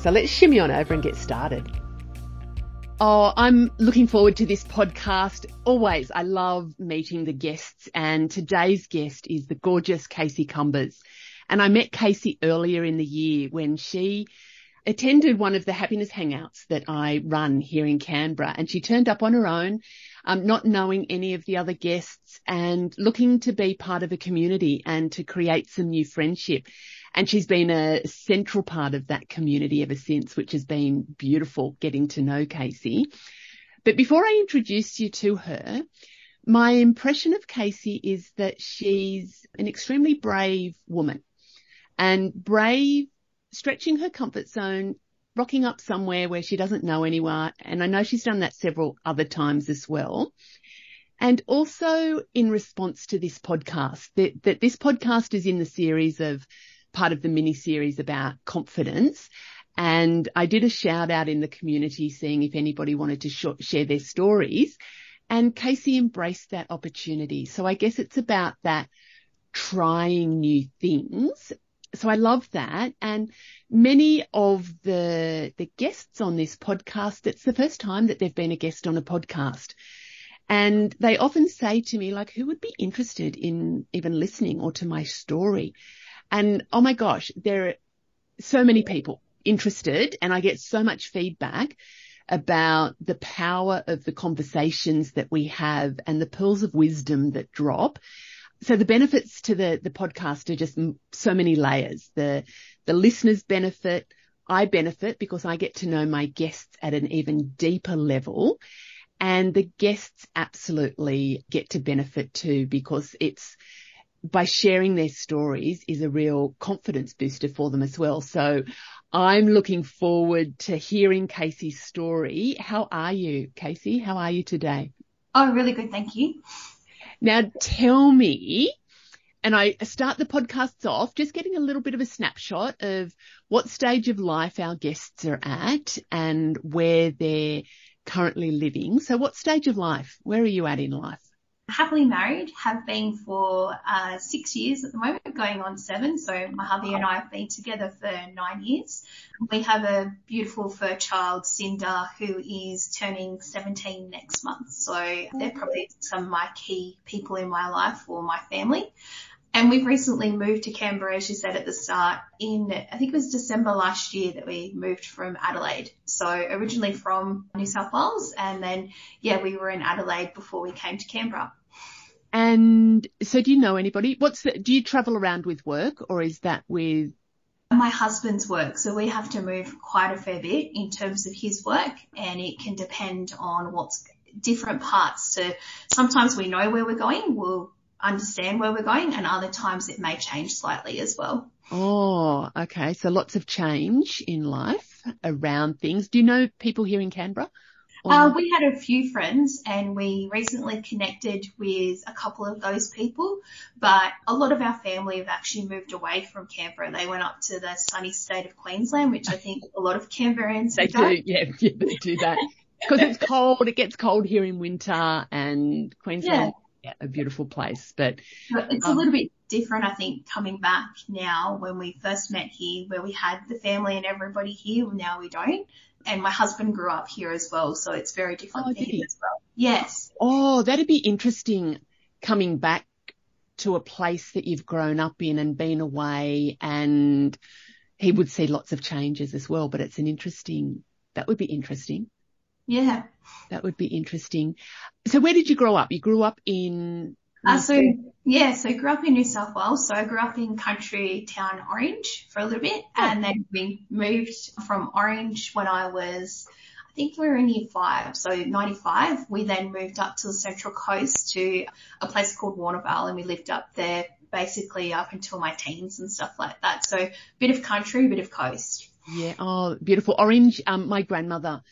So let's shimmy on over and get started. Oh, I'm looking forward to this podcast. Always, I love meeting the guests and today's guest is the gorgeous Casey Cumbers. And I met Casey earlier in the year when she attended one of the happiness hangouts that I run here in Canberra and she turned up on her own, um, not knowing any of the other guests and looking to be part of a community and to create some new friendship. And she's been a central part of that community ever since, which has been beautiful getting to know Casey. But before I introduce you to her, my impression of Casey is that she's an extremely brave woman and brave, stretching her comfort zone, rocking up somewhere where she doesn't know anyone. And I know she's done that several other times as well. And also in response to this podcast, that, that this podcast is in the series of part of the mini series about confidence. And I did a shout out in the community seeing if anybody wanted to sh- share their stories. And Casey embraced that opportunity. So I guess it's about that trying new things. So I love that. And many of the, the guests on this podcast, it's the first time that they've been a guest on a podcast. And they often say to me, like, who would be interested in even listening or to my story? And oh my gosh, there are so many people interested and I get so much feedback about the power of the conversations that we have and the pearls of wisdom that drop. So the benefits to the, the podcast are just so many layers. The, the listeners benefit. I benefit because I get to know my guests at an even deeper level and the guests absolutely get to benefit too because it's, by sharing their stories is a real confidence booster for them as well. So I'm looking forward to hearing Casey's story. How are you, Casey? How are you today? Oh, really good. Thank you. Now tell me, and I start the podcasts off just getting a little bit of a snapshot of what stage of life our guests are at and where they're currently living. So what stage of life? Where are you at in life? Happily married, have been for uh, six years at the moment, going on seven. So my hubby and I have been together for nine years. We have a beautiful fur child, Cinder, who is turning 17 next month. So they're probably some of my key people in my life or my family. And we've recently moved to Canberra, as you said at the start, in, I think it was December last year that we moved from Adelaide. So originally from New South Wales and then, yeah, we were in Adelaide before we came to Canberra. And so do you know anybody? What's the, do you travel around with work or is that with? My husband's work. So we have to move quite a fair bit in terms of his work and it can depend on what's different parts So sometimes we know where we're going. We'll understand where we're going and other times it may change slightly as well. Oh, okay. So lots of change in life around things. Do you know people here in Canberra? Uh, we had a few friends and we recently connected with a couple of those people, but a lot of our family have actually moved away from Canberra. They went up to the sunny state of Queensland, which I think a lot of Canberrans they do. Yeah, yeah, they do that because it's cold. It gets cold here in winter and Queensland. Yeah. yeah a beautiful place, but it's um, a little bit different, I think, coming back now when we first met here, where we had the family and everybody here. Now we don't and my husband grew up here as well, so it's very different oh, for him as well. Yes. Oh, that'd be interesting coming back to a place that you've grown up in and been away and he would see lots of changes as well, but it's an interesting, that would be interesting. Yeah. That would be interesting. So where did you grow up? You grew up in uh, so yeah, so I grew up in New South Wales. So I grew up in country town Orange for a little bit, oh. and then we moved from Orange when I was, I think we were in year five, so 95. We then moved up to the Central Coast to a place called Wamberal, and we lived up there basically up until my teens and stuff like that. So bit of country, bit of coast. Yeah. Oh, beautiful. Orange. Um, my grandmother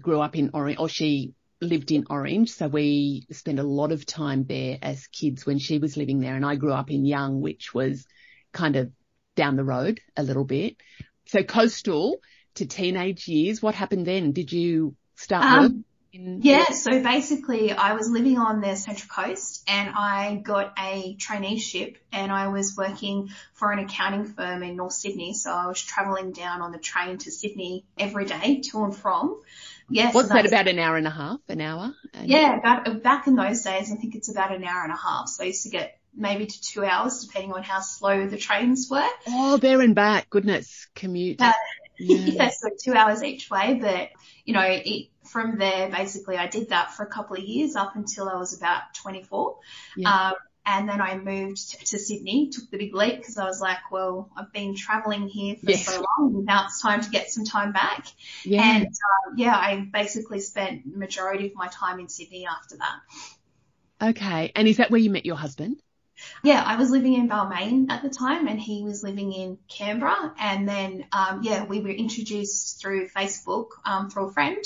grew up in Orange, or she lived in Orange, so we spent a lot of time there as kids when she was living there, and I grew up in Young, which was kind of down the road a little bit. So coastal to teenage years, what happened then? Did you start um, work? In- yeah, so basically I was living on the Central Coast and I got a traineeship and I was working for an accounting firm in North Sydney. So I was travelling down on the train to Sydney every day to and from. Yes. What's so that about an hour and a half, an hour? Yeah, about, back in those days, I think it's about an hour and a half. So I used to get maybe to two hours depending on how slow the trains were. Oh, there and back. Goodness, commute. Uh, yeah. yeah, so two hours each way. But, you know, it, from there, basically I did that for a couple of years up until I was about 24. Yeah. Um, and then I moved to Sydney, took the big leap because I was like, well, I've been traveling here for yes. so long. Now it's time to get some time back. Yeah. And uh, yeah, I basically spent majority of my time in Sydney after that. Okay. And is that where you met your husband? Yeah, I was living in Balmain at the time and he was living in Canberra. And then, um, yeah, we were introduced through Facebook, um, through a friend.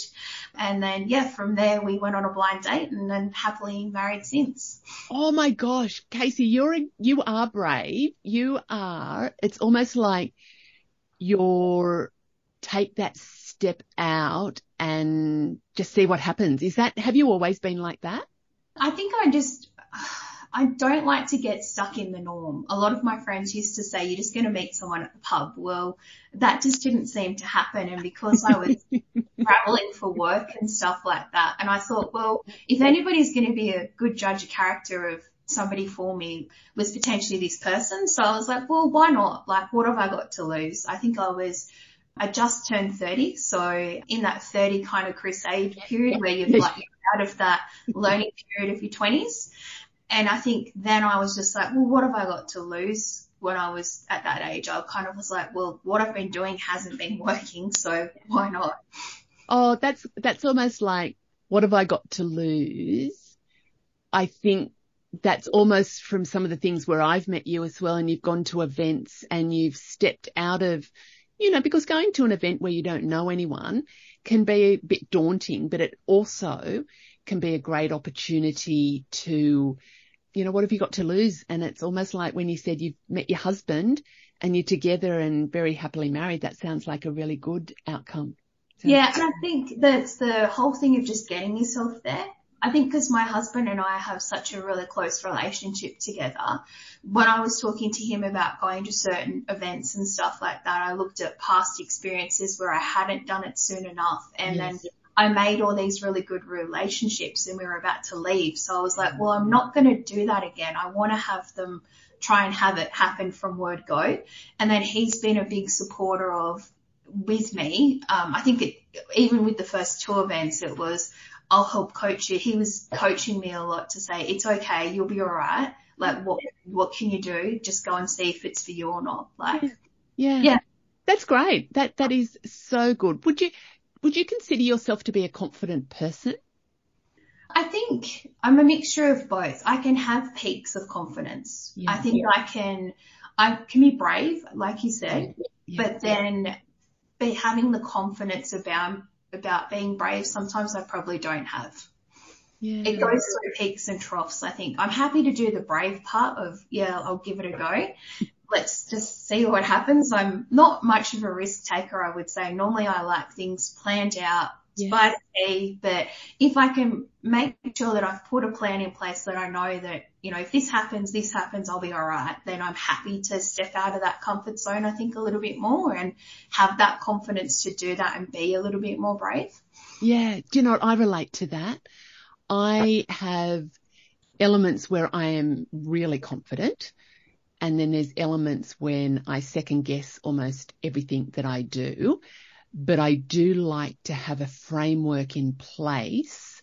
And then, yeah, from there we went on a blind date and then happily married since. Oh my gosh, Casey, you're, you are brave. You are, it's almost like you're take that step out and just see what happens. Is that, have you always been like that? I think I just, I don't like to get stuck in the norm. A lot of my friends used to say, you're just going to meet someone at the pub. Well, that just didn't seem to happen. And because I was traveling for work and stuff like that, and I thought, well, if anybody's going to be a good judge of character of somebody for me was potentially this person. So I was like, well, why not? Like, what have I got to lose? I think I was, I just turned 30. So in that 30 kind of crusade period where you're like out of that learning period of your 20s. And I think then I was just like, well, what have I got to lose? When I was at that age, I kind of was like, well, what I've been doing hasn't been working, so why not? Oh, that's, that's almost like, what have I got to lose? I think that's almost from some of the things where I've met you as well and you've gone to events and you've stepped out of, you know, because going to an event where you don't know anyone can be a bit daunting, but it also can be a great opportunity to you know, what have you got to lose? And it's almost like when you said you've met your husband and you're together and very happily married, that sounds like a really good outcome. Sounds yeah, and I think that's the whole thing of just getting yourself there. I think because my husband and I have such a really close relationship together, when I was talking to him about going to certain events and stuff like that, I looked at past experiences where I hadn't done it soon enough and yes. then I made all these really good relationships and we were about to leave. So I was like, well, I'm not going to do that again. I want to have them try and have it happen from word go. And then he's been a big supporter of with me. Um, I think it, even with the first two events, it was, I'll help coach you. He was coaching me a lot to say, it's okay. You'll be all right. Like what, what can you do? Just go and see if it's for you or not. Like, yeah. Yeah. That's great. That, that is so good. Would you, would you consider yourself to be a confident person? I think I'm a mixture of both. I can have peaks of confidence. Yeah. I think yeah. I can, I can be brave, like you said, yeah. but then be having the confidence about, about being brave. Sometimes I probably don't have. Yeah. It goes through peaks and troughs. I think I'm happy to do the brave part of, yeah, I'll give it a go let's just see what happens. I'm not much of a risk taker, I would say. Normally I like things planned out yeah. by the but if I can make sure that I've put a plan in place that I know that, you know, if this happens, this happens, I'll be alright, then I'm happy to step out of that comfort zone, I think, a little bit more and have that confidence to do that and be a little bit more brave. Yeah. Do you know what? I relate to that. I have elements where I am really confident And then there's elements when I second guess almost everything that I do. But I do like to have a framework in place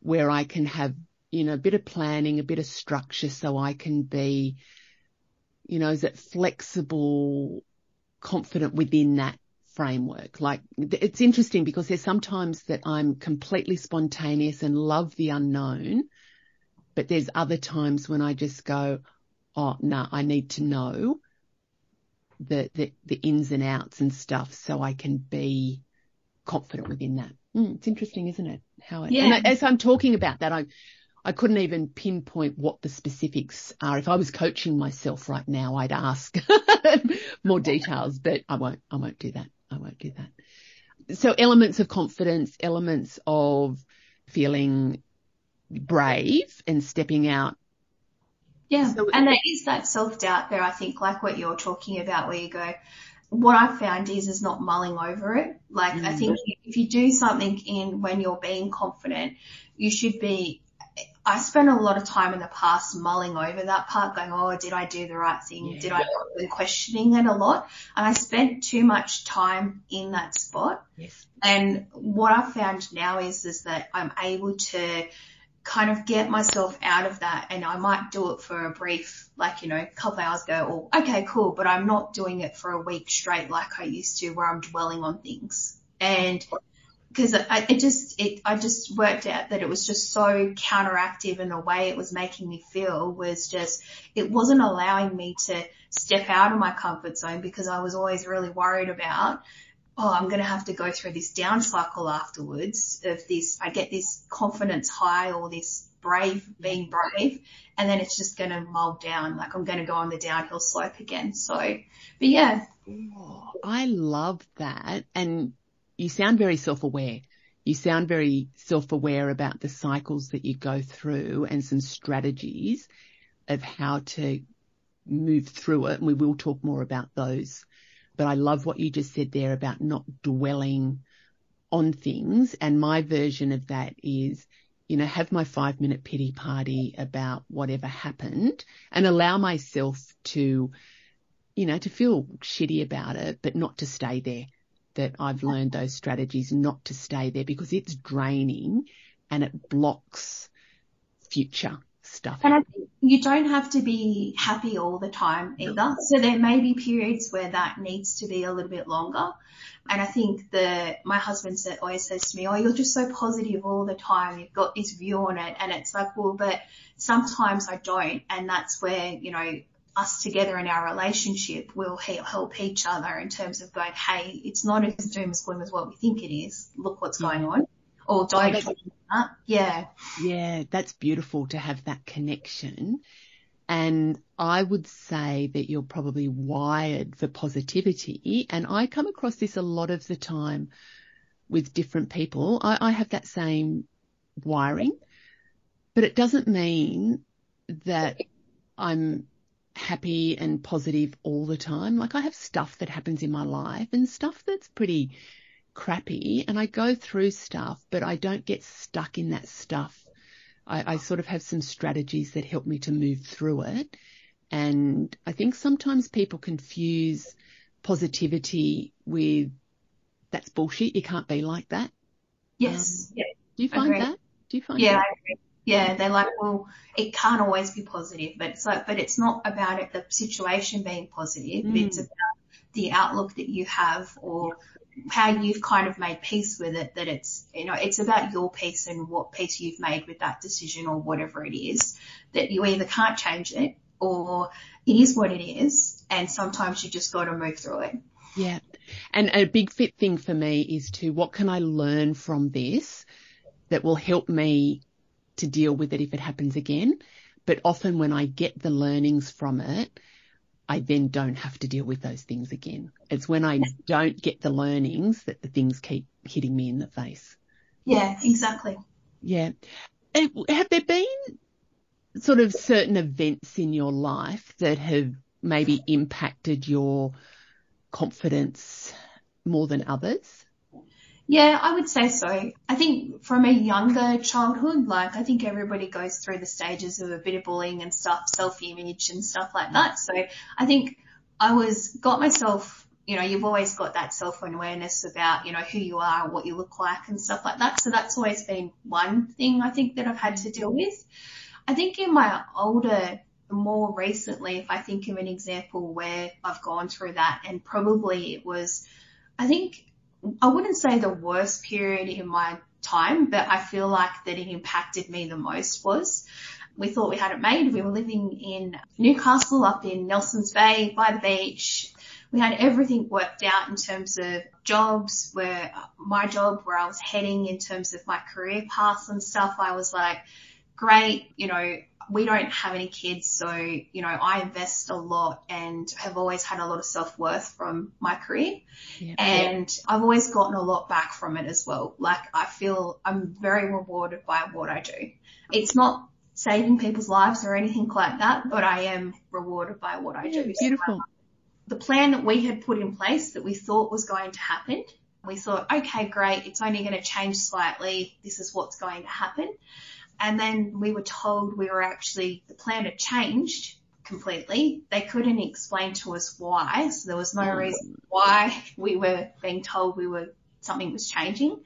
where I can have, you know, a bit of planning, a bit of structure so I can be, you know, is it flexible, confident within that framework. Like it's interesting because there's sometimes that I'm completely spontaneous and love the unknown, but there's other times when I just go, oh no, nah, I need to know the, the, the ins and outs and stuff so I can be confident within that. Mm, it's interesting, isn't it? How it, yeah. as I'm talking about that, I, I couldn't even pinpoint what the specifics are. If I was coaching myself right now, I'd ask more details, but I won't, I won't do that. I won't do that. So elements of confidence, elements of feeling brave and stepping out. Yeah. So, and there is that self doubt there, I think, like what you're talking about where you go, what I've found is, is not mulling over it. Like mm-hmm. I think if you do something in when you're being confident, you should be I spent a lot of time in the past mulling over that part, going, oh, did I do the right thing? Yeah. Did I and questioning it a lot? And I spent too much time in that spot. Yes. And what I've found now is, is that I'm able to kind of get myself out of that and I might do it for a brief, like, you know, a couple hours go, oh, okay, cool, but I'm not doing it for a week straight like I used to where I'm dwelling on things. And because I, it just, it, I just worked out that it was just so counteractive and the way it was making me feel was just, it wasn't allowing me to step out of my comfort zone because I was always really worried about, oh, I'm going to have to go through this down cycle afterwards of this, I get this confidence high or this brave, being brave, and then it's just going to mold down. Like I'm going to go on the downhill slope again. So, but yeah. I love that. And you sound very self-aware. You sound very self-aware about the cycles that you go through and some strategies of how to move through it. And we will talk more about those. But I love what you just said there about not dwelling on things. And my version of that is, you know, have my five minute pity party about whatever happened and allow myself to, you know, to feel shitty about it, but not to stay there that I've learned those strategies not to stay there because it's draining and it blocks future stuff. And I think you don't have to be happy all the time either. So there may be periods where that needs to be a little bit longer. And I think that my husband always says to me, oh, you're just so positive all the time. You've got this view on it. And it's like, well, but sometimes I don't. And that's where, you know, us together in our relationship will help each other in terms of going, hey, it's not as doom as gloom as what we think it is. Look what's mm. going on. Or. Oh, yeah. Yeah, that's beautiful to have that connection. And I would say that you're probably wired for positivity. And I come across this a lot of the time with different people. I, I have that same wiring, but it doesn't mean that I'm happy and positive all the time. Like I have stuff that happens in my life and stuff that's pretty crappy and I go through stuff, but I don't get stuck in that stuff. I, I sort of have some strategies that help me to move through it. And I think sometimes people confuse positivity with that's bullshit. You can't be like that. Yes. Um, yeah. Do you find that? Do you find yeah, that? Yeah, they're like, well, it can't always be positive, but it's like, but it's not about it, the situation being positive. Mm. It's about the outlook that you have or how you've kind of made peace with it, that it's, you know, it's about your peace and what peace you've made with that decision or whatever it is that you either can't change it or it is what it is. And sometimes you just got to move through it. Yeah. And a big fit thing for me is to what can I learn from this that will help me to deal with it if it happens again. But often when I get the learnings from it, I then don't have to deal with those things again. It's when I don't get the learnings that the things keep hitting me in the face. Yeah, exactly. Yeah. Have there been sort of certain events in your life that have maybe impacted your confidence more than others? Yeah, I would say so. I think from a younger childhood, like I think everybody goes through the stages of a bit of bullying and stuff, self-image and stuff like that. So I think I was, got myself, you know, you've always got that self-awareness about, you know, who you are, what you look like and stuff like that. So that's always been one thing I think that I've had to deal with. I think in my older more recently, if I think of an example where I've gone through that and probably it was, I think I wouldn't say the worst period in my time, but I feel like that it impacted me the most was we thought we had it made. We were living in Newcastle up in Nelson's Bay by the beach. We had everything worked out in terms of jobs where my job, where I was heading in terms of my career path and stuff. I was like, great, you know, we don't have any kids, so, you know, I invest a lot and have always had a lot of self-worth from my career. Yeah. And I've always gotten a lot back from it as well. Like I feel I'm very rewarded by what I do. It's not saving people's lives or anything like that, but I am rewarded by what I do. beautiful. So the plan that we had put in place that we thought was going to happen, we thought, okay, great. It's only going to change slightly. This is what's going to happen. And then we were told we were actually, the plan had changed completely. They couldn't explain to us why. So there was no oh. reason why we were being told we were, something was changing.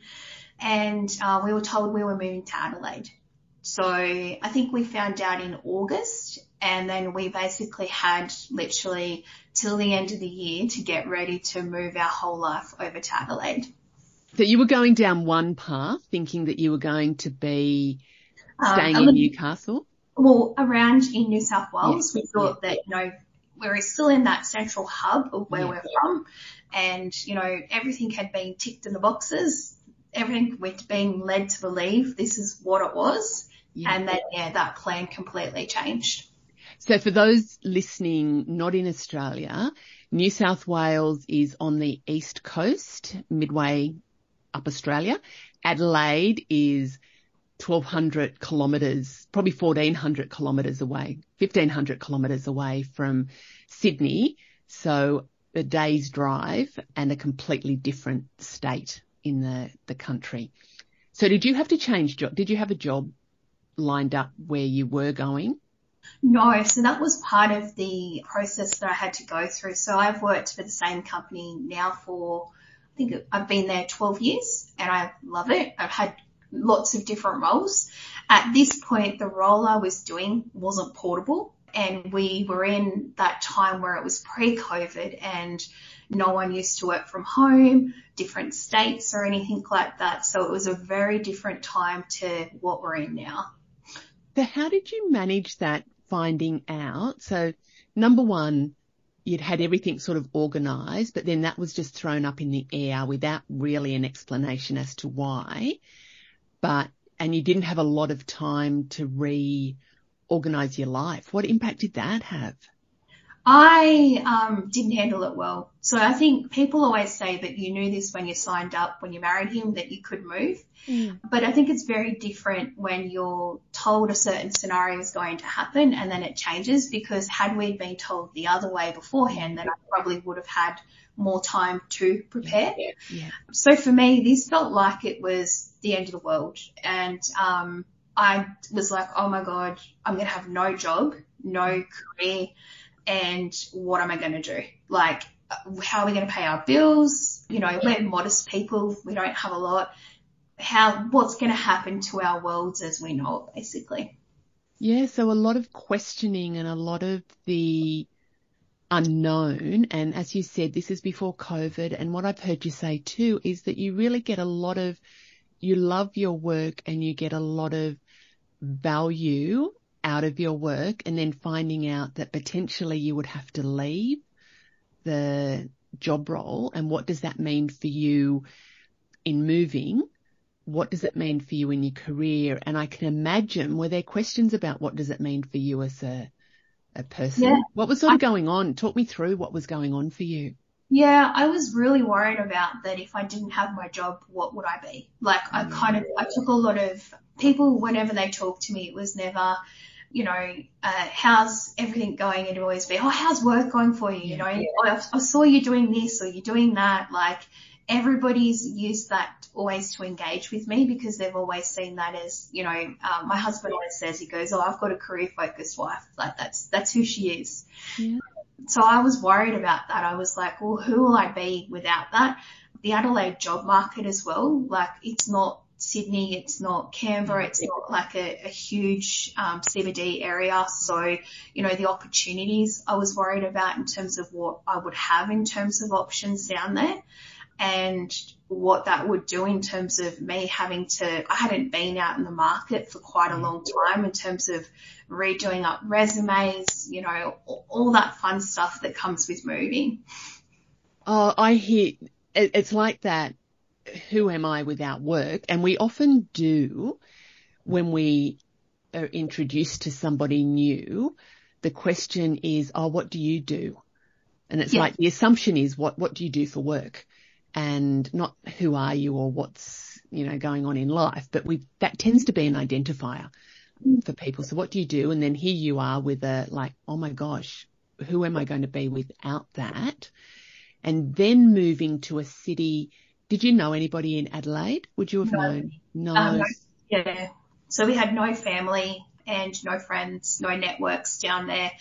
And uh, we were told we were moving to Adelaide. So I think we found out in August and then we basically had literally till the end of the year to get ready to move our whole life over to Adelaide. So you were going down one path thinking that you were going to be staying um, in Newcastle? Well, around in New South Wales, we thought that, you know, we're still in that central hub of where we're from and, you know, everything had been ticked in the boxes. Everything we're being led to believe this is what it was. And then, yeah, that plan completely changed. So for those listening not in Australia, New South Wales is on the east coast, midway up Australia. Adelaide is 1200 kilometres, probably 1400 kilometres away, 1500 kilometres away from Sydney. So a day's drive and a completely different state in the, the country. So did you have to change job? Did you have a job lined up where you were going? No, so that was part of the process that I had to go through. So I've worked for the same company now for, I think I've been there 12 years and I love it. I've had lots of different roles. At this point, the role I was doing wasn't portable and we were in that time where it was pre-COVID and no one used to work from home, different states or anything like that. So it was a very different time to what we're in now. So how did you manage that finding out? So number one, you'd had everything sort of organized, but then that was just thrown up in the air without really an explanation as to why but, and you didn't have a lot of time to reorganize your life. What impact did that have? I um, didn't handle it well. So I think people always say that you knew this when you signed up, when you married him, that you could move. Mm. But I think it's very different when you're told a certain scenario is going to happen and then it changes because had we been told the other way beforehand, then I probably would have had more time to prepare. Yeah. Yeah. So for me, this felt like it was the end of the world. And, um, I was like, oh my God, I'm going to have no job, no career. And what am I going to do? Like, how are we going to pay our bills? You know, we're modest people. We don't have a lot. How, what's going to happen to our worlds as we know it, basically? Yeah. So a lot of questioning and a lot of the unknown. And as you said, this is before COVID. And what I've heard you say too is that you really get a lot of, you love your work and you get a lot of value out of your work and then finding out that potentially you would have to leave the job role and what does that mean for you in moving? What does it mean for you in your career? And I can imagine were there questions about what does it mean for you as a a person. Yeah. What was sort of I, going on? Talk me through what was going on for you. Yeah, I was really worried about that if I didn't have my job, what would I be? Like I mm. kind of, I took a lot of people whenever they talked to me, it was never, you know, uh, how's everything going? It'd always be, oh, how's work going for you? You know, yeah. I, I saw you doing this or you're doing that. Like everybody's used that always to engage with me because they've always seen that as, you know, um, my husband always says, he goes, oh, I've got a career focused wife. Like that's, that's who she is. Yeah. So I was worried about that. I was like, well, who will I be without that? The Adelaide job market as well. Like it's not Sydney, it's not Canberra, it's not like a, a huge um, CBD area. So, you know, the opportunities I was worried about in terms of what I would have in terms of options down there and what that would do in terms of me having to, I hadn't been out in the market for quite a long time in terms of redoing up resumes, you know, all that fun stuff that comes with moving. Oh, I hear, it's like that. Who am I without work? And we often do when we are introduced to somebody new. The question is, oh, what do you do? And it's yeah. like the assumption is, what, what do you do for work? And not who are you or what's, you know, going on in life, but we, that tends to be an identifier for people. So what do you do? And then here you are with a like, oh my gosh, who am I going to be without that? And then moving to a city. Did you know anybody in Adelaide? Would you have no. known? No. Um, yeah. So we had no family and no friends, no networks down there.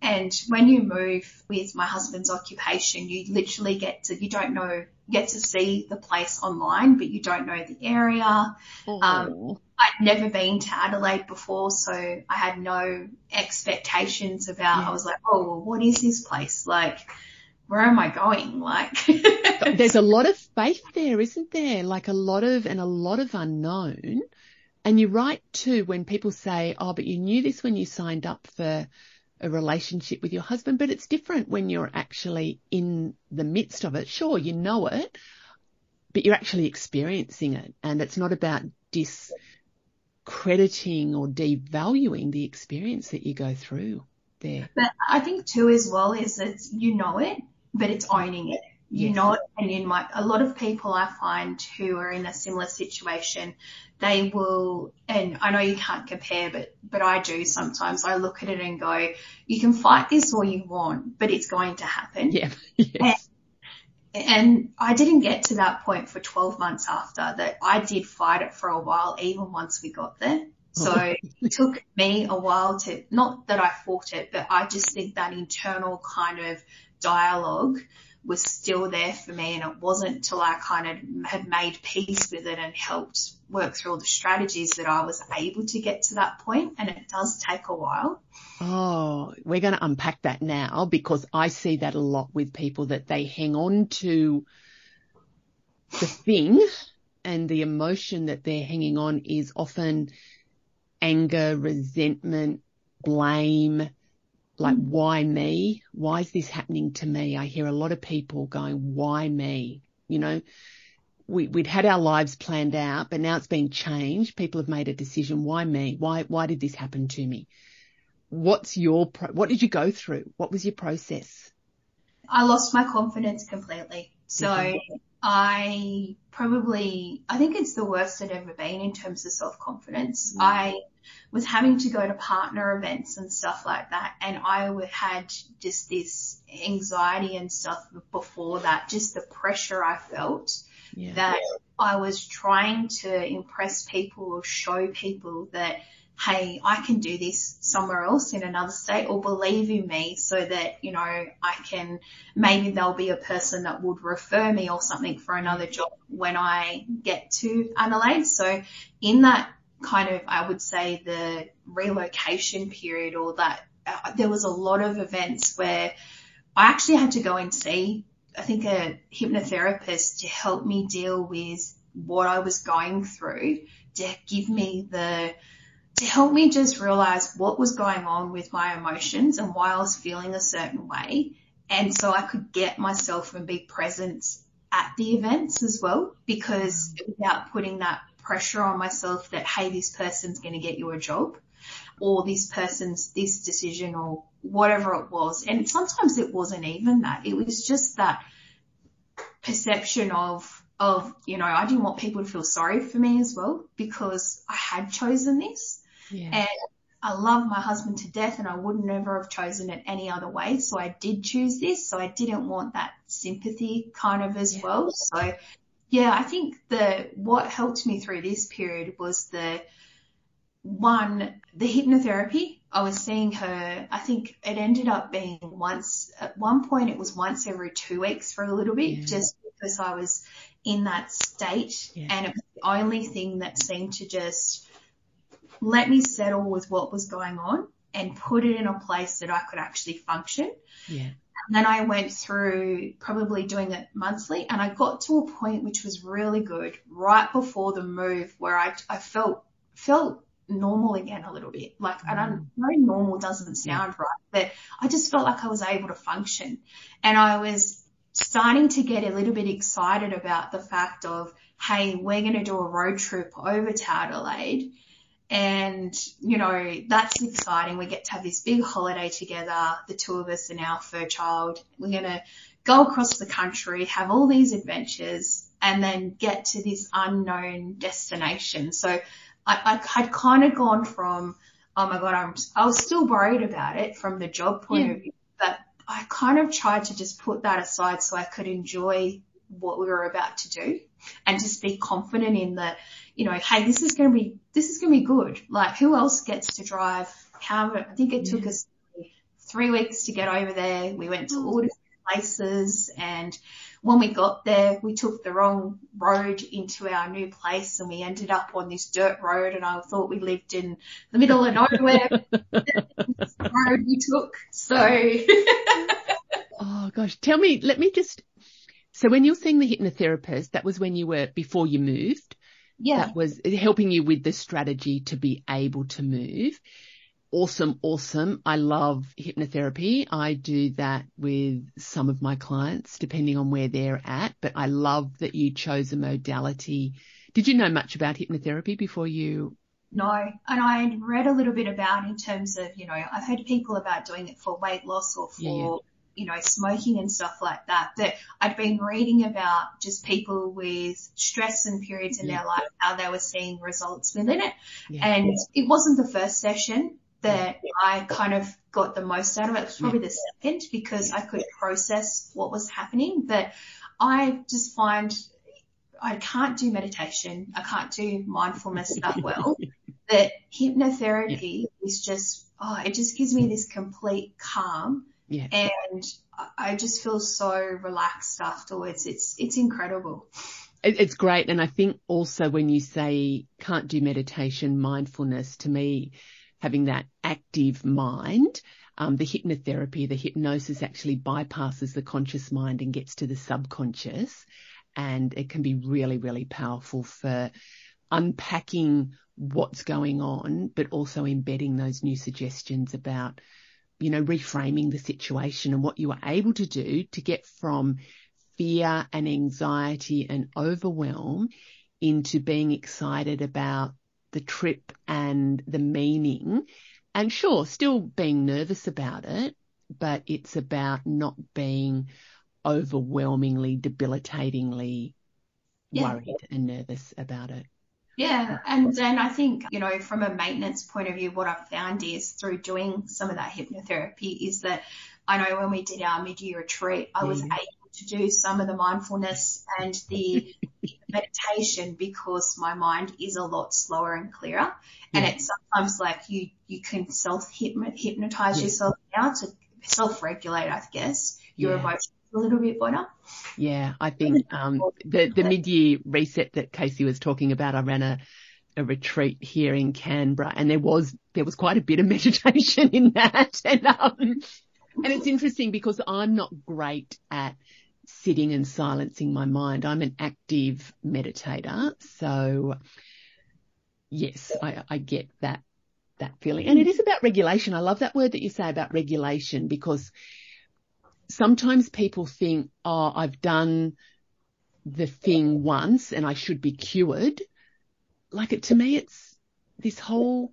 And when you move with my husband's occupation, you literally get to, you don't know, get to see the place online, but you don't know the area. Oh. Um, I'd never been to Adelaide before, so I had no expectations about, yeah. I was like, oh, well, what is this place? Like, where am I going? Like, there's a lot of faith there, isn't there? Like a lot of, and a lot of unknown. And you're right too when people say, oh, but you knew this when you signed up for a relationship with your husband, but it's different when you're actually in the midst of it. Sure, you know it, but you're actually experiencing it. And it's not about discrediting or devaluing the experience that you go through there. But I think too as well is that you know it, but it's owning it. You yes. know it and in my, a lot of people I find who are in a similar situation, they will, and I know you can't compare, but, but I do sometimes. I look at it and go, you can fight this all you want, but it's going to happen. Yeah. Yes. And, and I didn't get to that point for 12 months after that. I did fight it for a while, even once we got there. Oh. So it took me a while to, not that I fought it, but I just think that internal kind of dialogue was still there for me and it wasn't till I kind of had made peace with it and helped work through all the strategies that I was able to get to that point and it does take a while. Oh, we're going to unpack that now because I see that a lot with people that they hang on to the thing and the emotion that they're hanging on is often anger, resentment, blame, like, mm. why me? Why is this happening to me? I hear a lot of people going, why me? You know, we, would had our lives planned out, but now it's been changed. People have made a decision. Why me? Why, why did this happen to me? What's your, pro- what did you go through? What was your process? I lost my confidence completely. So mm-hmm. I probably, I think it's the worst I'd ever been in terms of self confidence. Mm-hmm. I was having to go to partner events and stuff like that. And I had just this anxiety and stuff before that, just the pressure I felt yeah. that I was trying to impress people or show people that, hey, I can do this somewhere else in another state or believe in me so that, you know, I can, maybe there'll be a person that would refer me or something for another job when I get to Adelaide. So in that kind of, I would say the relocation period or that uh, there was a lot of events where I actually had to go and see, I think a hypnotherapist to help me deal with what I was going through to give me the, to help me just realize what was going on with my emotions and why I was feeling a certain way. And so I could get myself and be present at the events as well because without putting that pressure on myself that, hey, this person's going to get you a job or this person's this decision or whatever it was. And sometimes it wasn't even that. It was just that perception of, of, you know, I didn't want people to feel sorry for me as well because I had chosen this. Yeah. And I love my husband to death and I would never have chosen it any other way. So I did choose this. So I didn't want that sympathy kind of as well. So yeah, I think the, what helped me through this period was the, one, the hypnotherapy. I was seeing her, I think it ended up being once, at one point it was once every two weeks for a little bit, Yeah. just because I was in that state Yeah. and it was the only thing that seemed to just let me settle with what was going on and put it in a place that I could actually function. Yeah. And then I went through probably doing it monthly and I got to a point which was really good right before the move where I, I felt, felt normal again a little bit. Like I don't know normal doesn't sound right, but I just felt like I was able to function and I was starting to get a little bit excited about the fact of, hey, we're going to do a road trip over to Adelaide. And, you know, that's exciting. We get to have this big holiday together, the two of us and our fur child. We're going to go across the country, have all these adventures, and then get to this unknown destination. So I, I had kind of gone from, oh my God, I'm, I was still worried about it from the job point Yeah. of view, but I kind of tried to just put that aside so I could enjoy what we were about to do and just be confident in that, you know, hey, this is going to be, this is going to be good. Like who else gets to drive? How, I think it took Yeah. us three weeks to get over there. We went to all oh. different places and when we got there, we took the wrong road into our new place and we ended up on this dirt road and I thought we lived in the middle of nowhere. Road we took. So Oh gosh, tell me, let me just, so when you're seeing the hypnotherapist, that was when you were, before you moved, yeah, that was helping you with the strategy to be able to move. Awesome, awesome. I love hypnotherapy. I do that with some of my clients, depending on where they're at, but I love that you chose a modality. Did you know much about hypnotherapy before you? no. And I read a little bit about in terms of, you know, I've heard people about doing it for weight loss or for, Yeah, yeah. You know, smoking and stuff like that. But I'd been reading about just people with stress and periods in Yeah. their life, how they were seeing results within it. Yeah. And it wasn't the first session that I kind of got the most out of it. It was probably the second because I could process what was happening. But I just find I can't do meditation. I can't do mindfulness that well. But hypnotherapy is just, oh, it just gives me this complete calm Yeah. and I- just feel so relaxed afterwards. It's, it's incredible. It's great. And I think also when you say can't do meditation, mindfulness, to me, having that active mind, um, the hypnotherapy, the hypnosis actually bypasses the conscious mind and gets to the subconscious. And it can be really, really powerful for unpacking what's going on, but also embedding those new suggestions about, you know, reframing the situation and what you were able to do to get from fear and anxiety and overwhelm into being excited about the trip and the meaning. And sure, still being nervous about it, but it's about not being overwhelmingly, debilitatingly Yeah. worried and nervous about it. Yeah, and then I think, you know, from a maintenance point of view, what I've found is through doing some of that hypnotherapy is that I know when we did our mid-year retreat, I was Yeah. able to do some of the mindfulness and the meditation because my mind is a lot slower and clearer. And it's sometimes like you, you can self hypnotize Yeah. yourself now to self-regulate, I guess, your Yeah. emotions a little bit better. Yeah, I think um, the the mid year reset that Casey was talking about, I ran a a retreat here in Canberra, and there was there was quite a bit of meditation in that, and um, and it's interesting because I'm not great at sitting and silencing my mind. I'm an active meditator, so yes, I, I get that that feeling, and it is about regulation. I love that word that you say about regulation because sometimes people think, oh, I've done the thing once and I should be cured. Like it, to me, it's this whole,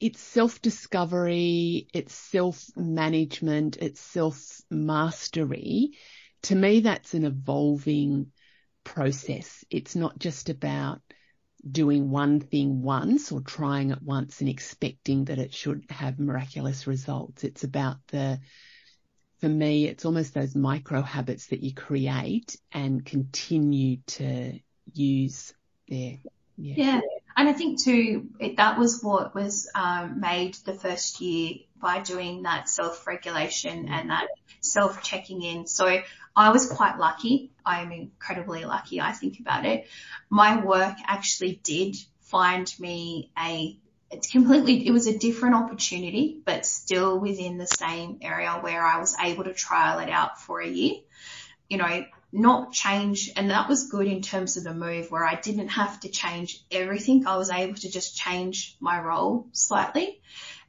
it's self-discovery, it's self-management, it's self-mastery. To me, that's an evolving process. It's not just about doing one thing once or trying it once and expecting that it should have miraculous results. It's about the for me, it's almost those micro habits that you create and continue to use there. Yeah. yeah. And I think too, it, that was what was um, made the first year by doing that self-regulation and that self-checking in. So I was quite lucky. I am incredibly lucky. I think about it. My work actually did find me a it's completely, it was a different opportunity, but still within the same area where I was able to trial it out for a year. You know, not change, and that was good in terms of the move where I didn't have to change everything. I was able to just change my role slightly.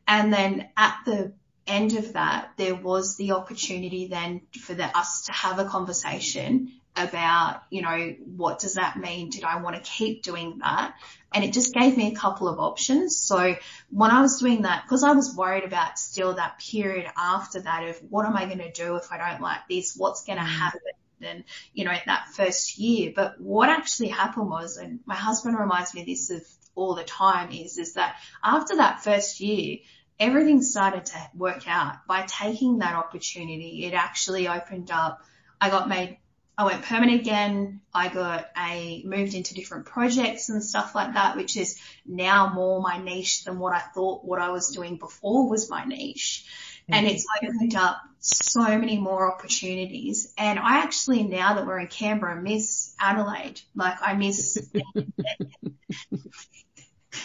And then at the end of that, there was the opportunity then for the, us to have a conversation about, you know, what does that mean? Did I want to keep doing that? And it just gave me a couple of options. So when I was doing that, because I was worried about still that period after that of what am I going to do if I don't like this? What's going to mm. happen? And, you know, that first year. But what actually happened was, and my husband reminds me of this of all the time is, is that after that first year, everything started to work out by taking that opportunity. It actually opened up. I got made I went permanent again. I got a moved into different projects and stuff like that, which is now more my niche than what I thought what I was doing before was my niche. Mm-hmm. And it's opened up so many more opportunities. And I actually, now that we're in Canberra, miss Adelaide. Like I miss.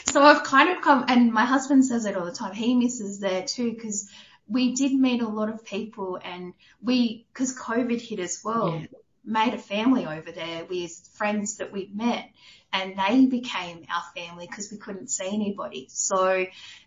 so I've kind of come, and my husband says it all the time. He misses there too because we did meet a lot of people and we, because COVID hit as well. Yeah made a family over there with friends that we'd met and they became our family because we couldn't see anybody. So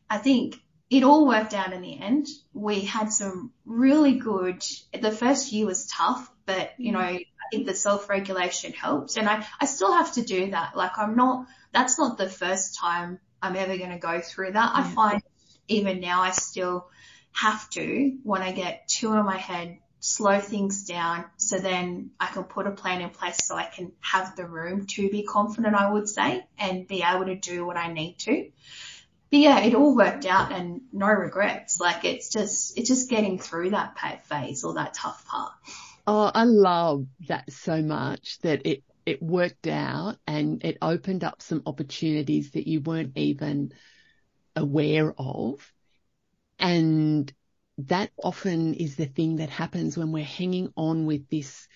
I think it all worked out in the end. We had some really good, the first year was tough, but you know, I think the self-regulation helped and I, I still have to do that. Like I'm not, that's not the first time I'm ever going to go through that. Yeah. I find even now I still have to when I get too in my head slow things down so then I can put a plan in place so I can have the room to be confident, I would say, and be able to do what I need to. But yeah, it all worked out and no regrets. Like it's just, it's just getting through that phase or that tough part. Oh, I love that so much that it, it worked out and it opened up some opportunities that you weren't even aware of. And that often is the thing that happens when we're hanging on with this,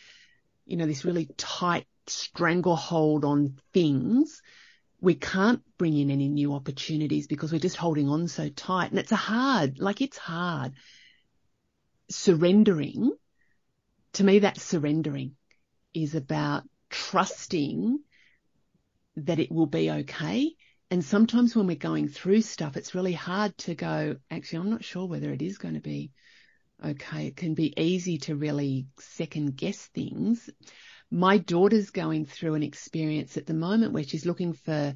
you know, this really tight stranglehold on things. We can't bring in any new opportunities because we're just holding on so tight. And it's a hard, like it's hard. Surrendering, to me, that surrendering is about trusting that it will be okay and sometimes when we're going through stuff, it's really hard to go, actually, I'm not sure whether it is going to be okay. It can be easy to really second guess things. My daughter's going through an experience at the moment where she's looking for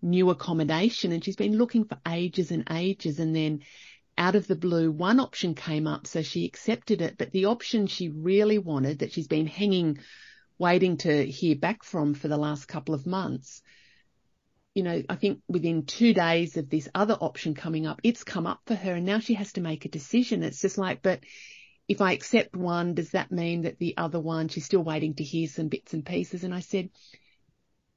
new accommodation and she's been looking for ages and ages and then out of the blue, one option came up, so she accepted it. But the option she really wanted that she's been hanging, waiting to hear back from for the last couple of months you know, I think within two days of this other option coming up, it's come up for her and now she has to make a decision. It's just like, but if I accept one, does that mean that the other one, she's still waiting to hear some bits and pieces? And I said,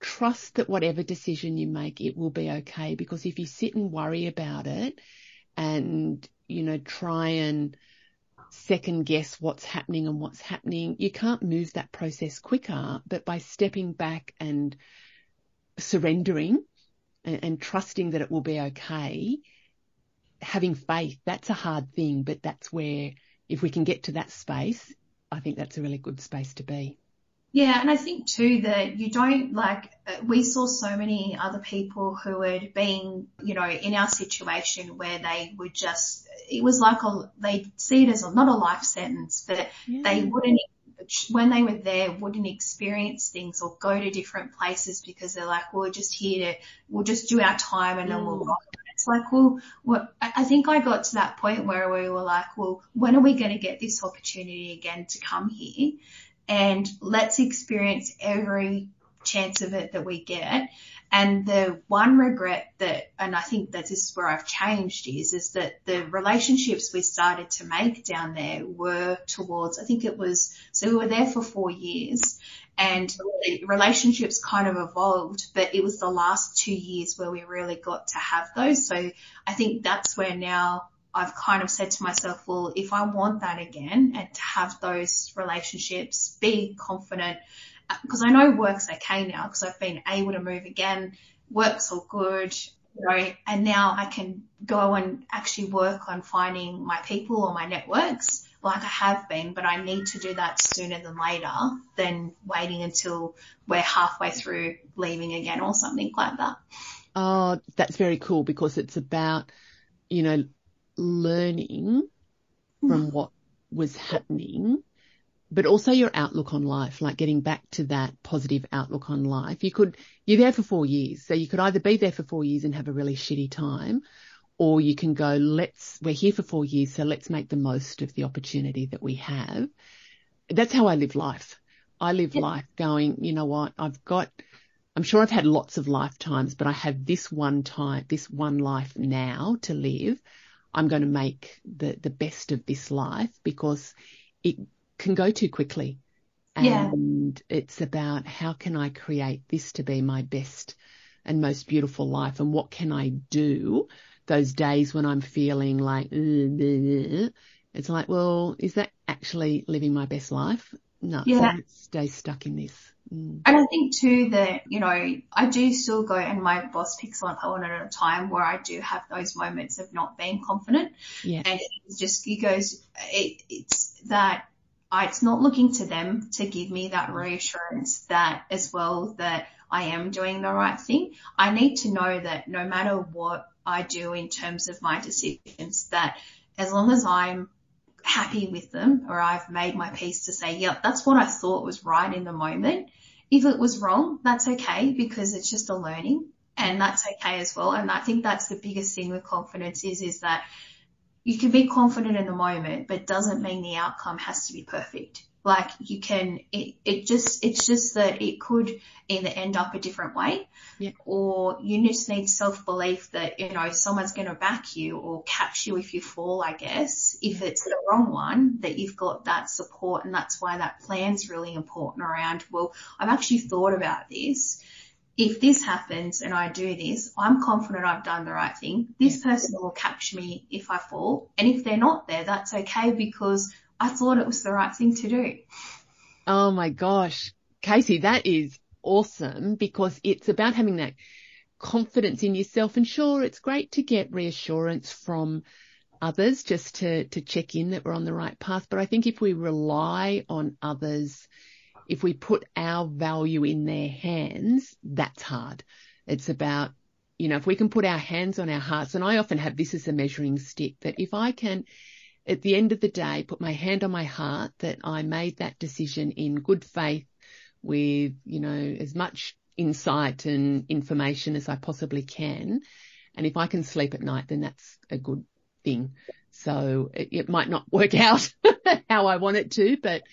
trust that whatever decision you make, it will be okay. Because if you sit and worry about it and, you know, try and second guess what's happening and what's happening, you can't move that process quicker. But by stepping back and surrendering and, and trusting that it will be okay, having faith, that's a hard thing, but that's where if we can get to that space, I think that's a really good space to be. Yeah, and I think too that you don't like, we saw so many other people who had been, you know, in our situation where they would just, it was like a, they see it as a, not a life sentence, but yeah. they wouldn't when they were there wouldn't experience things or go to different places because they're like, well, we're just here to, we'll just do our time and then we'll mm. go. It's like, well, what, I think I got to that point where we were like, well, when are we going to get this opportunity again to come here? And let's experience every chance of it that we get. And the one regret that, and I think that this is where I've changed is, is that the relationships we started to make down there were towards, I think it was, so we were there for four years and the relationships kind of evolved, but it was the last two years where we really got to have those. So I think that's where now I've kind of said to myself, well, if I want that again and to have those relationships, be confident, because I know work's okay now because I've been able to move again, work's all good, you know, and now I can go and actually work on finding my people or my networks like I have been, but I need to do that sooner than later than waiting until we're halfway through leaving again or something like that. Oh, that's very cool because it's about, you know, learning from mm. what was happening, but also your outlook on life, like getting back to that positive outlook on life. You could, you're there for four years. So you could either be there for four years and have a really shitty time or you can go, let's, we're here for four years, so let's make the most of the opportunity that we have. That's how I live life. I live life going, you know what, I've got, I'm sure I've had lots of lifetimes, but I have this one time, this one life now to live. I'm going to make the, the best of this life because it can go too quickly. And yeah. it's about how can I create this to be my best and most beautiful life and what can I do those days when I'm feeling like, it's like, well, is that actually living my best life? No, yeah. stay stuck in this. Mm. And I think too that, you know, I do still go and my boss picks one one at a time where I do have those moments of not being confident. Yeah. And it's just, he goes, it, it's that it's not looking to them to give me that reassurance that as well that I am doing the right thing. I need to know that no matter what I do in terms of my decisions that as long as I'm happy with them or I've made my peace to say, yep, that's what I thought was right in the moment. If it was wrong, that's okay because it's just a learning and that's okay as well. And I think that's the biggest thing with confidence is, is that you can be confident in the moment, but doesn't mean the outcome has to be perfect. Like you can, it, it just, it's just that it could either end up a different way yeah. or you just need self-belief that, you know, someone's going to back you or catch you if you fall, I guess. If it's the wrong one, that you've got that support and that's why that plan's really important around, well, I've actually thought about this if this happens and I do this, I'm confident I've done the right thing. This person will catch me if I fall. And if they're not there, that's okay because I thought it was the right thing to do. Oh my gosh. Casey, that is awesome because it's about having that confidence in yourself. And sure, it's great to get reassurance from others just to, to check in that we're on the right path. But I think if we rely on others, if we put our value in their hands, that's hard. It's about, you know, if we can put our hands on our hearts, and I often have this as a measuring stick that if I can at the end of the day, put my hand on my heart that I made that decision in good faith with, you know, as much insight and information as I possibly can. And if I can sleep at night, then that's a good thing. So it, it might not work out how I want it to, but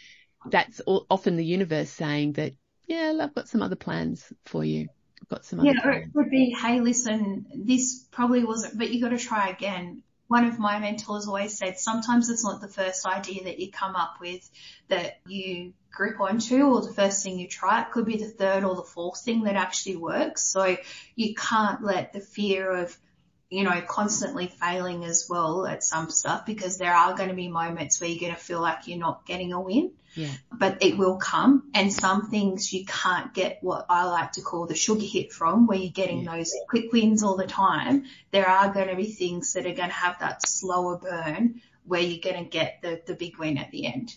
that's often the universe saying that, yeah, I've got some other plans for you. I've got some yeah, or it would be, hey, listen, this probably wasn't, but you got to try again one of my mentors always said sometimes it's not the first idea that you come up with that you grip onto or the first thing you try. It could be the third or the fourth thing that actually works. So you can't let the fear of you know, constantly failing as well at some stuff because there are going to be moments where you're going to feel like you're not getting a win. Yeah. But it will come and some things you can't get what I like to call the sugar hit from where you're getting yeah. those quick wins all the time. There are going to be things that are going to have that slower burn where you're going to get the, the big win at the end.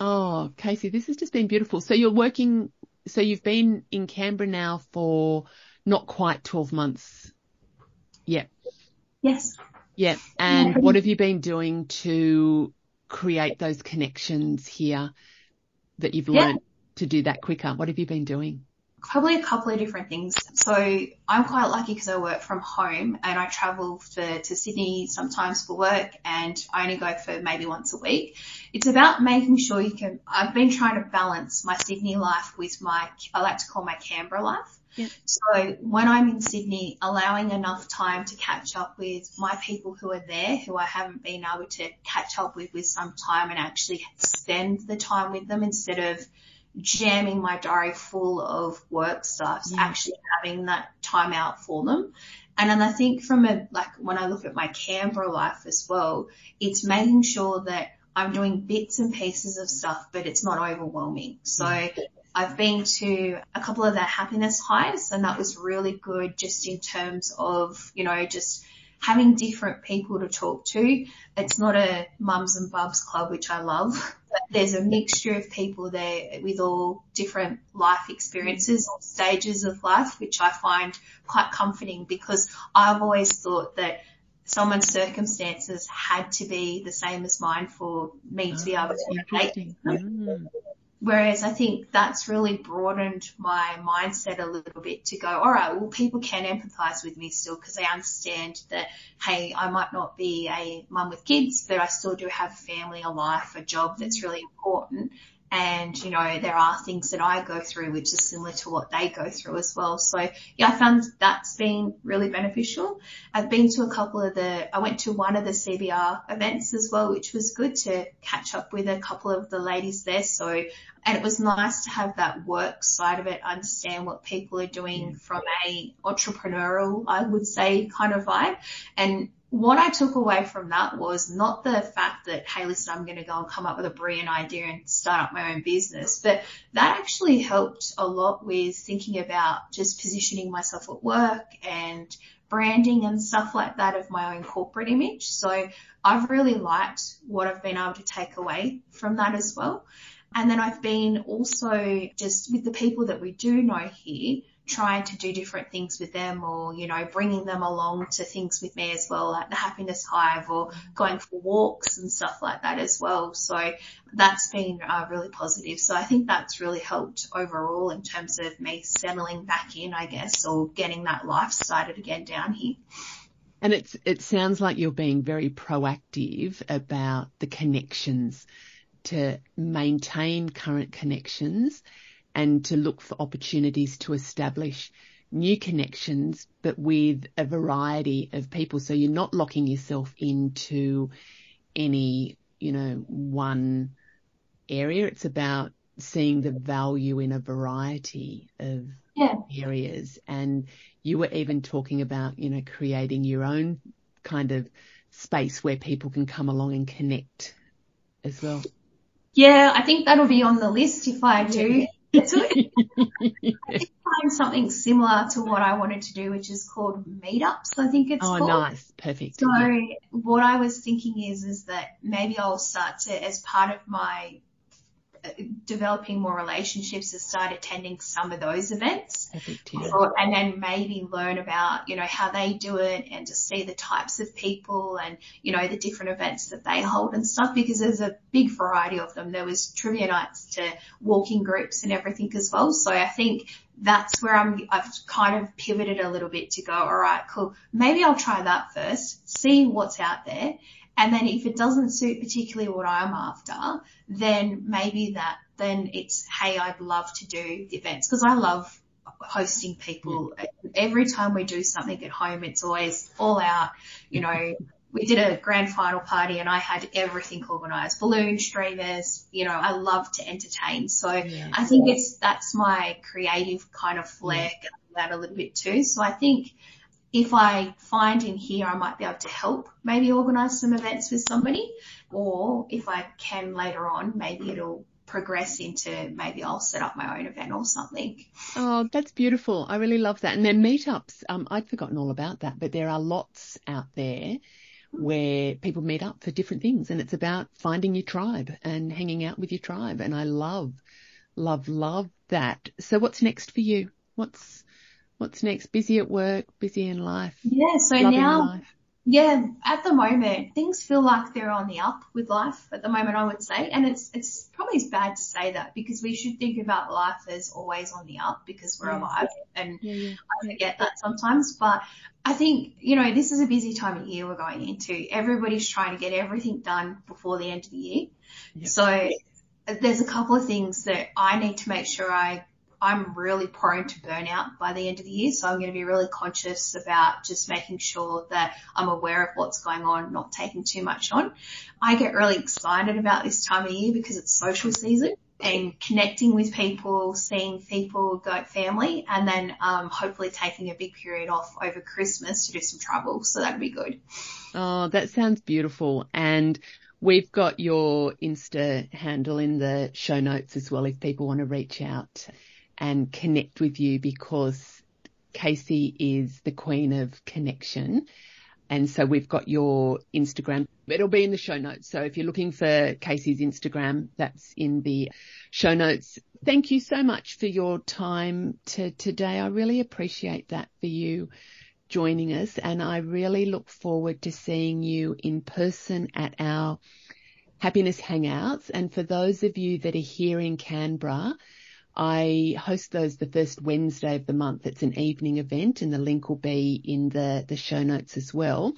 Oh, Casey, this has just been beautiful. So you're working, so you've been in Canberra now for not quite 12 months yeah. Yes. Yeah. And what have you been doing to create those connections here that you've learned yeah. to do that quicker? What have you been doing? Probably a couple of different things. So I'm quite lucky because I work from home and I travel for, to Sydney sometimes for work and I only go for maybe once a week. It's about making sure you can, I've been trying to balance my Sydney life with my, I like to call my Canberra life. Yeah. So when I'm in Sydney, allowing enough time to catch up with my people who are there, who I haven't been able to catch up with with some time and actually spend the time with them instead of jamming my diary full of work stuff, Yeah. actually having that time out for them. And then I think from a, like when I look at my Canberra life as well, it's making sure that I'm doing bits and pieces of stuff, but it's not overwhelming. So mm. I've been to a couple of the happiness hives and that was really good just in terms of, you know, just having different people to talk to. It's not a mums and bubs club, which I love, but there's a mixture of people there with all different life experiences or stages of life, which I find quite comforting because I've always thought that someone's circumstances had to be the same as mine for me to be able to relate them. Mm. Whereas I think that's really broadened my mindset a little bit to go, all right, well, people can empathize with me still because they understand that, hey, I might not be a mum with kids, but I still do have a family, a life, a job that's really important. And, you know, there are things that I go through which is similar to what they go through as well. So yeah, I found that's been really beneficial. I've been to a couple of the, I went to one of the CBR events as well, which was good to catch up with a couple of the ladies there. So, and it was nice to have that work side of it, understand what people are doing from a entrepreneurial, I would say, kind of vibe. And what I took away from that was not the fact that, hey, listen, I'm going to go and come up with a brilliant idea and start up my own business, but that actually helped a lot with thinking about just positioning myself at work and branding and stuff like that of my own corporate image. So I've really liked what I've been able to take away from that as well. And then I've been also just with the people that we do know here, trying to do different things with them or, you know, bringing them along to things with me as well, like the happiness hive or going for walks and stuff like that as well. So that's been uh, really positive. So I think that's really helped overall in terms of me settling back in, I guess, or getting that life started again down here. And it's, it sounds like you're being very proactive about the connections to maintain current connections and to look for opportunities to establish new connections, but with a variety of people. So you're not locking yourself into any, you know, one area. It's about seeing the value in a variety of Yeah. areas. And you were even talking about, you know, creating your own kind of space where people can come along and connect as well. Yeah, I think that'll be on the list if I do to it. Find something similar to what I wanted to do, which is called meetups, I think it's oh, called. nice. Perfect. So Yeah. what I was thinking is, is that maybe I'll start to, as part of my developing more relationships, and start attending some of those events. Or- and then maybe learn about, you know, how they do it and just see the types of people and, you know, the different events that they hold and stuff because there's a big variety of them. There was trivia nights to walking groups and everything as well. So I think that's where I'm, I've kind of pivoted a little bit to go, all right, cool. Maybe I'll try that first, see what's out there. And then if it doesn't suit particularly what I'm after, then maybe that, then it's, hey, I'd love to do the events because I love hosting people. Every time we do something at home, it's always all out, you know, we did a grand final party and I had everything organized, balloon streamers, you know, I love to entertain. So Yeah. I think it's, that's my creative kind of flair that a little bit too. So I think if I find in here I might be able to help maybe organise some events with somebody or if I can later on maybe it'll progress into maybe I'll set up my own event or something. Oh, that's beautiful. I really love that. And then meetups. Um, I'd forgotten all about that, but there are lots out there where people meet up for different things and it's about finding your tribe and hanging out with your tribe. And I love, love, love that. So what's next for you? What's, what's next? Busy at work, busy in life, Yeah, so now life. Yeah, at the moment, things feel like they're on the up with life at the moment, I would say. And it's, it's probably bad to say that because we should think about life as always on the up because we're alive and yeah, yeah. I forget that sometimes. But I think, you know, this is a busy time of year we're going into. Everybody's trying to get everything done before the end of the year. So there's a couple of things that I need to make sure I I'm really prone to burnout by the end of the year. So I'm going to be really conscious about just making sure that I'm aware of what's going on, not taking too much on. I get really excited about this time of year because it's social season and connecting with people, seeing people, go family, and then um, hopefully taking a big period off over Christmas to do some travel. So that'd be good. Oh, that sounds beautiful. And we've got your Insta handle in the show notes as well if people want to reach out and connect with you because Casey is the queen of connection. And so we've got your Instagram. It'll be in the show notes. So if you're looking for Casey's Instagram, that's in the show notes. Thank you so much for your time to today. I really appreciate that for you joining us and I really look forward to seeing you in person at our happiness hangouts. And for those of you that are here in Canberra, I host those the first Wednesday of the month. It's an evening event and the link will be in the, the show notes as well.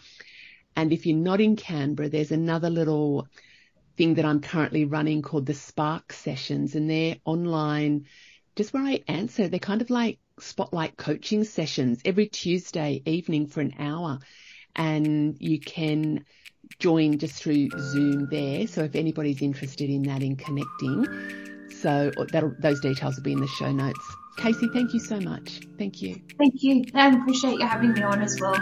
And if you're not in Canberra, there's another little thing that I'm currently running called the Spark Sessions and they're online, just where I answer. They're kind of like spotlight coaching sessions every Tuesday evening for an hour and you can join just through Zoom there. So if anybody's interested in that in connecting, so uh, those details will be in the show notes. Casey, thank you so much. Thank you. Thank you. I appreciate you having me on as well.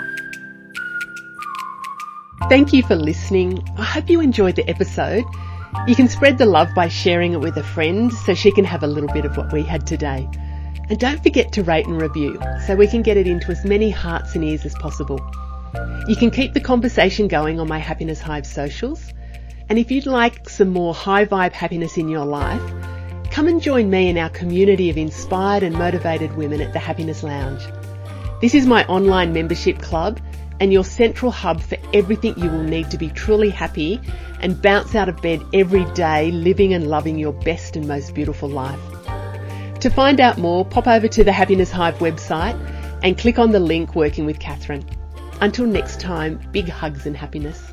Thank you for listening. I hope you enjoyed the episode. You can spread the love by sharing it with a friend so she can have a little bit of what we had today. And don't forget to rate and review so we can get it into as many hearts and ears as possible. You can keep the conversation going on my Happiness Hive socials. And if you'd like some more high vibe happiness in your life, Come and join me in our community of inspired and motivated women at the Happiness Lounge. This is my online membership club and your central hub for everything you will need to be truly happy and bounce out of bed every day living and loving your best and most beautiful life. To find out more, pop over to the Happiness Hive website and click on the link Working with Catherine. Until next time, big hugs and happiness.